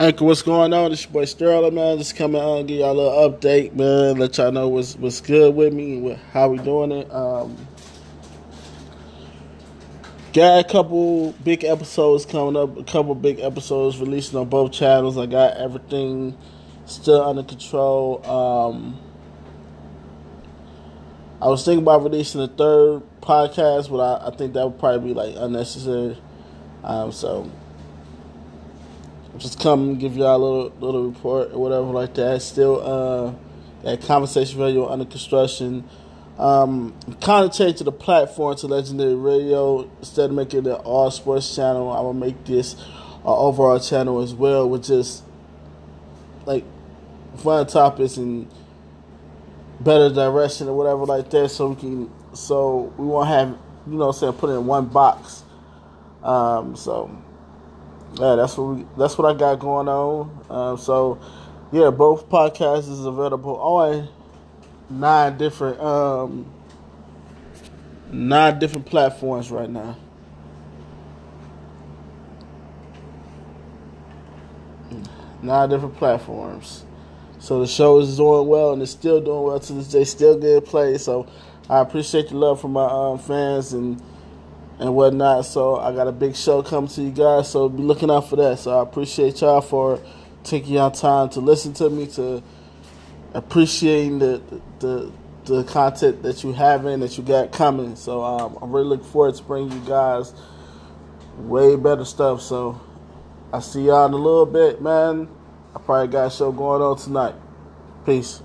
Anchor, what's going on? It's your boy Sterling, man. Just coming on, give y'all a little update, man. Let y'all know what's what's good with me, how we doing it. Um, got a couple big episodes coming up, a couple big episodes releasing on both channels. I got everything still under control. Um, I was thinking about releasing a third podcast, but I, I think that would probably be like unnecessary. Um, so just come give y'all a little little report or whatever like that. Still, uh, that conversation radio under construction. Um, kind of changing the platform to Legendary Radio instead of making it an all sports channel. I'm gonna make this an overall channel as well, with just like fun topics and better direction or whatever like that. So we can, so we won't have, you know, saying put it in one box. Um, so yeah, that's what we, that's what I got going on. Um, so yeah, both podcasts is available on nine different um, nine different platforms right now. Nine different platforms. So the show is doing well and it's still doing well to this day, still getting played. So I appreciate the love from my um, fans and and whatnot. So I got a big show coming to you guys. So be looking out for that. So I appreciate y'all for taking your time to listen to me, to appreciating the the the content that you having that you got coming. So um, I'm really looking forward to bringing you guys way better stuff. So I see y'all in a little bit, man. I probably got a show going on tonight. Peace.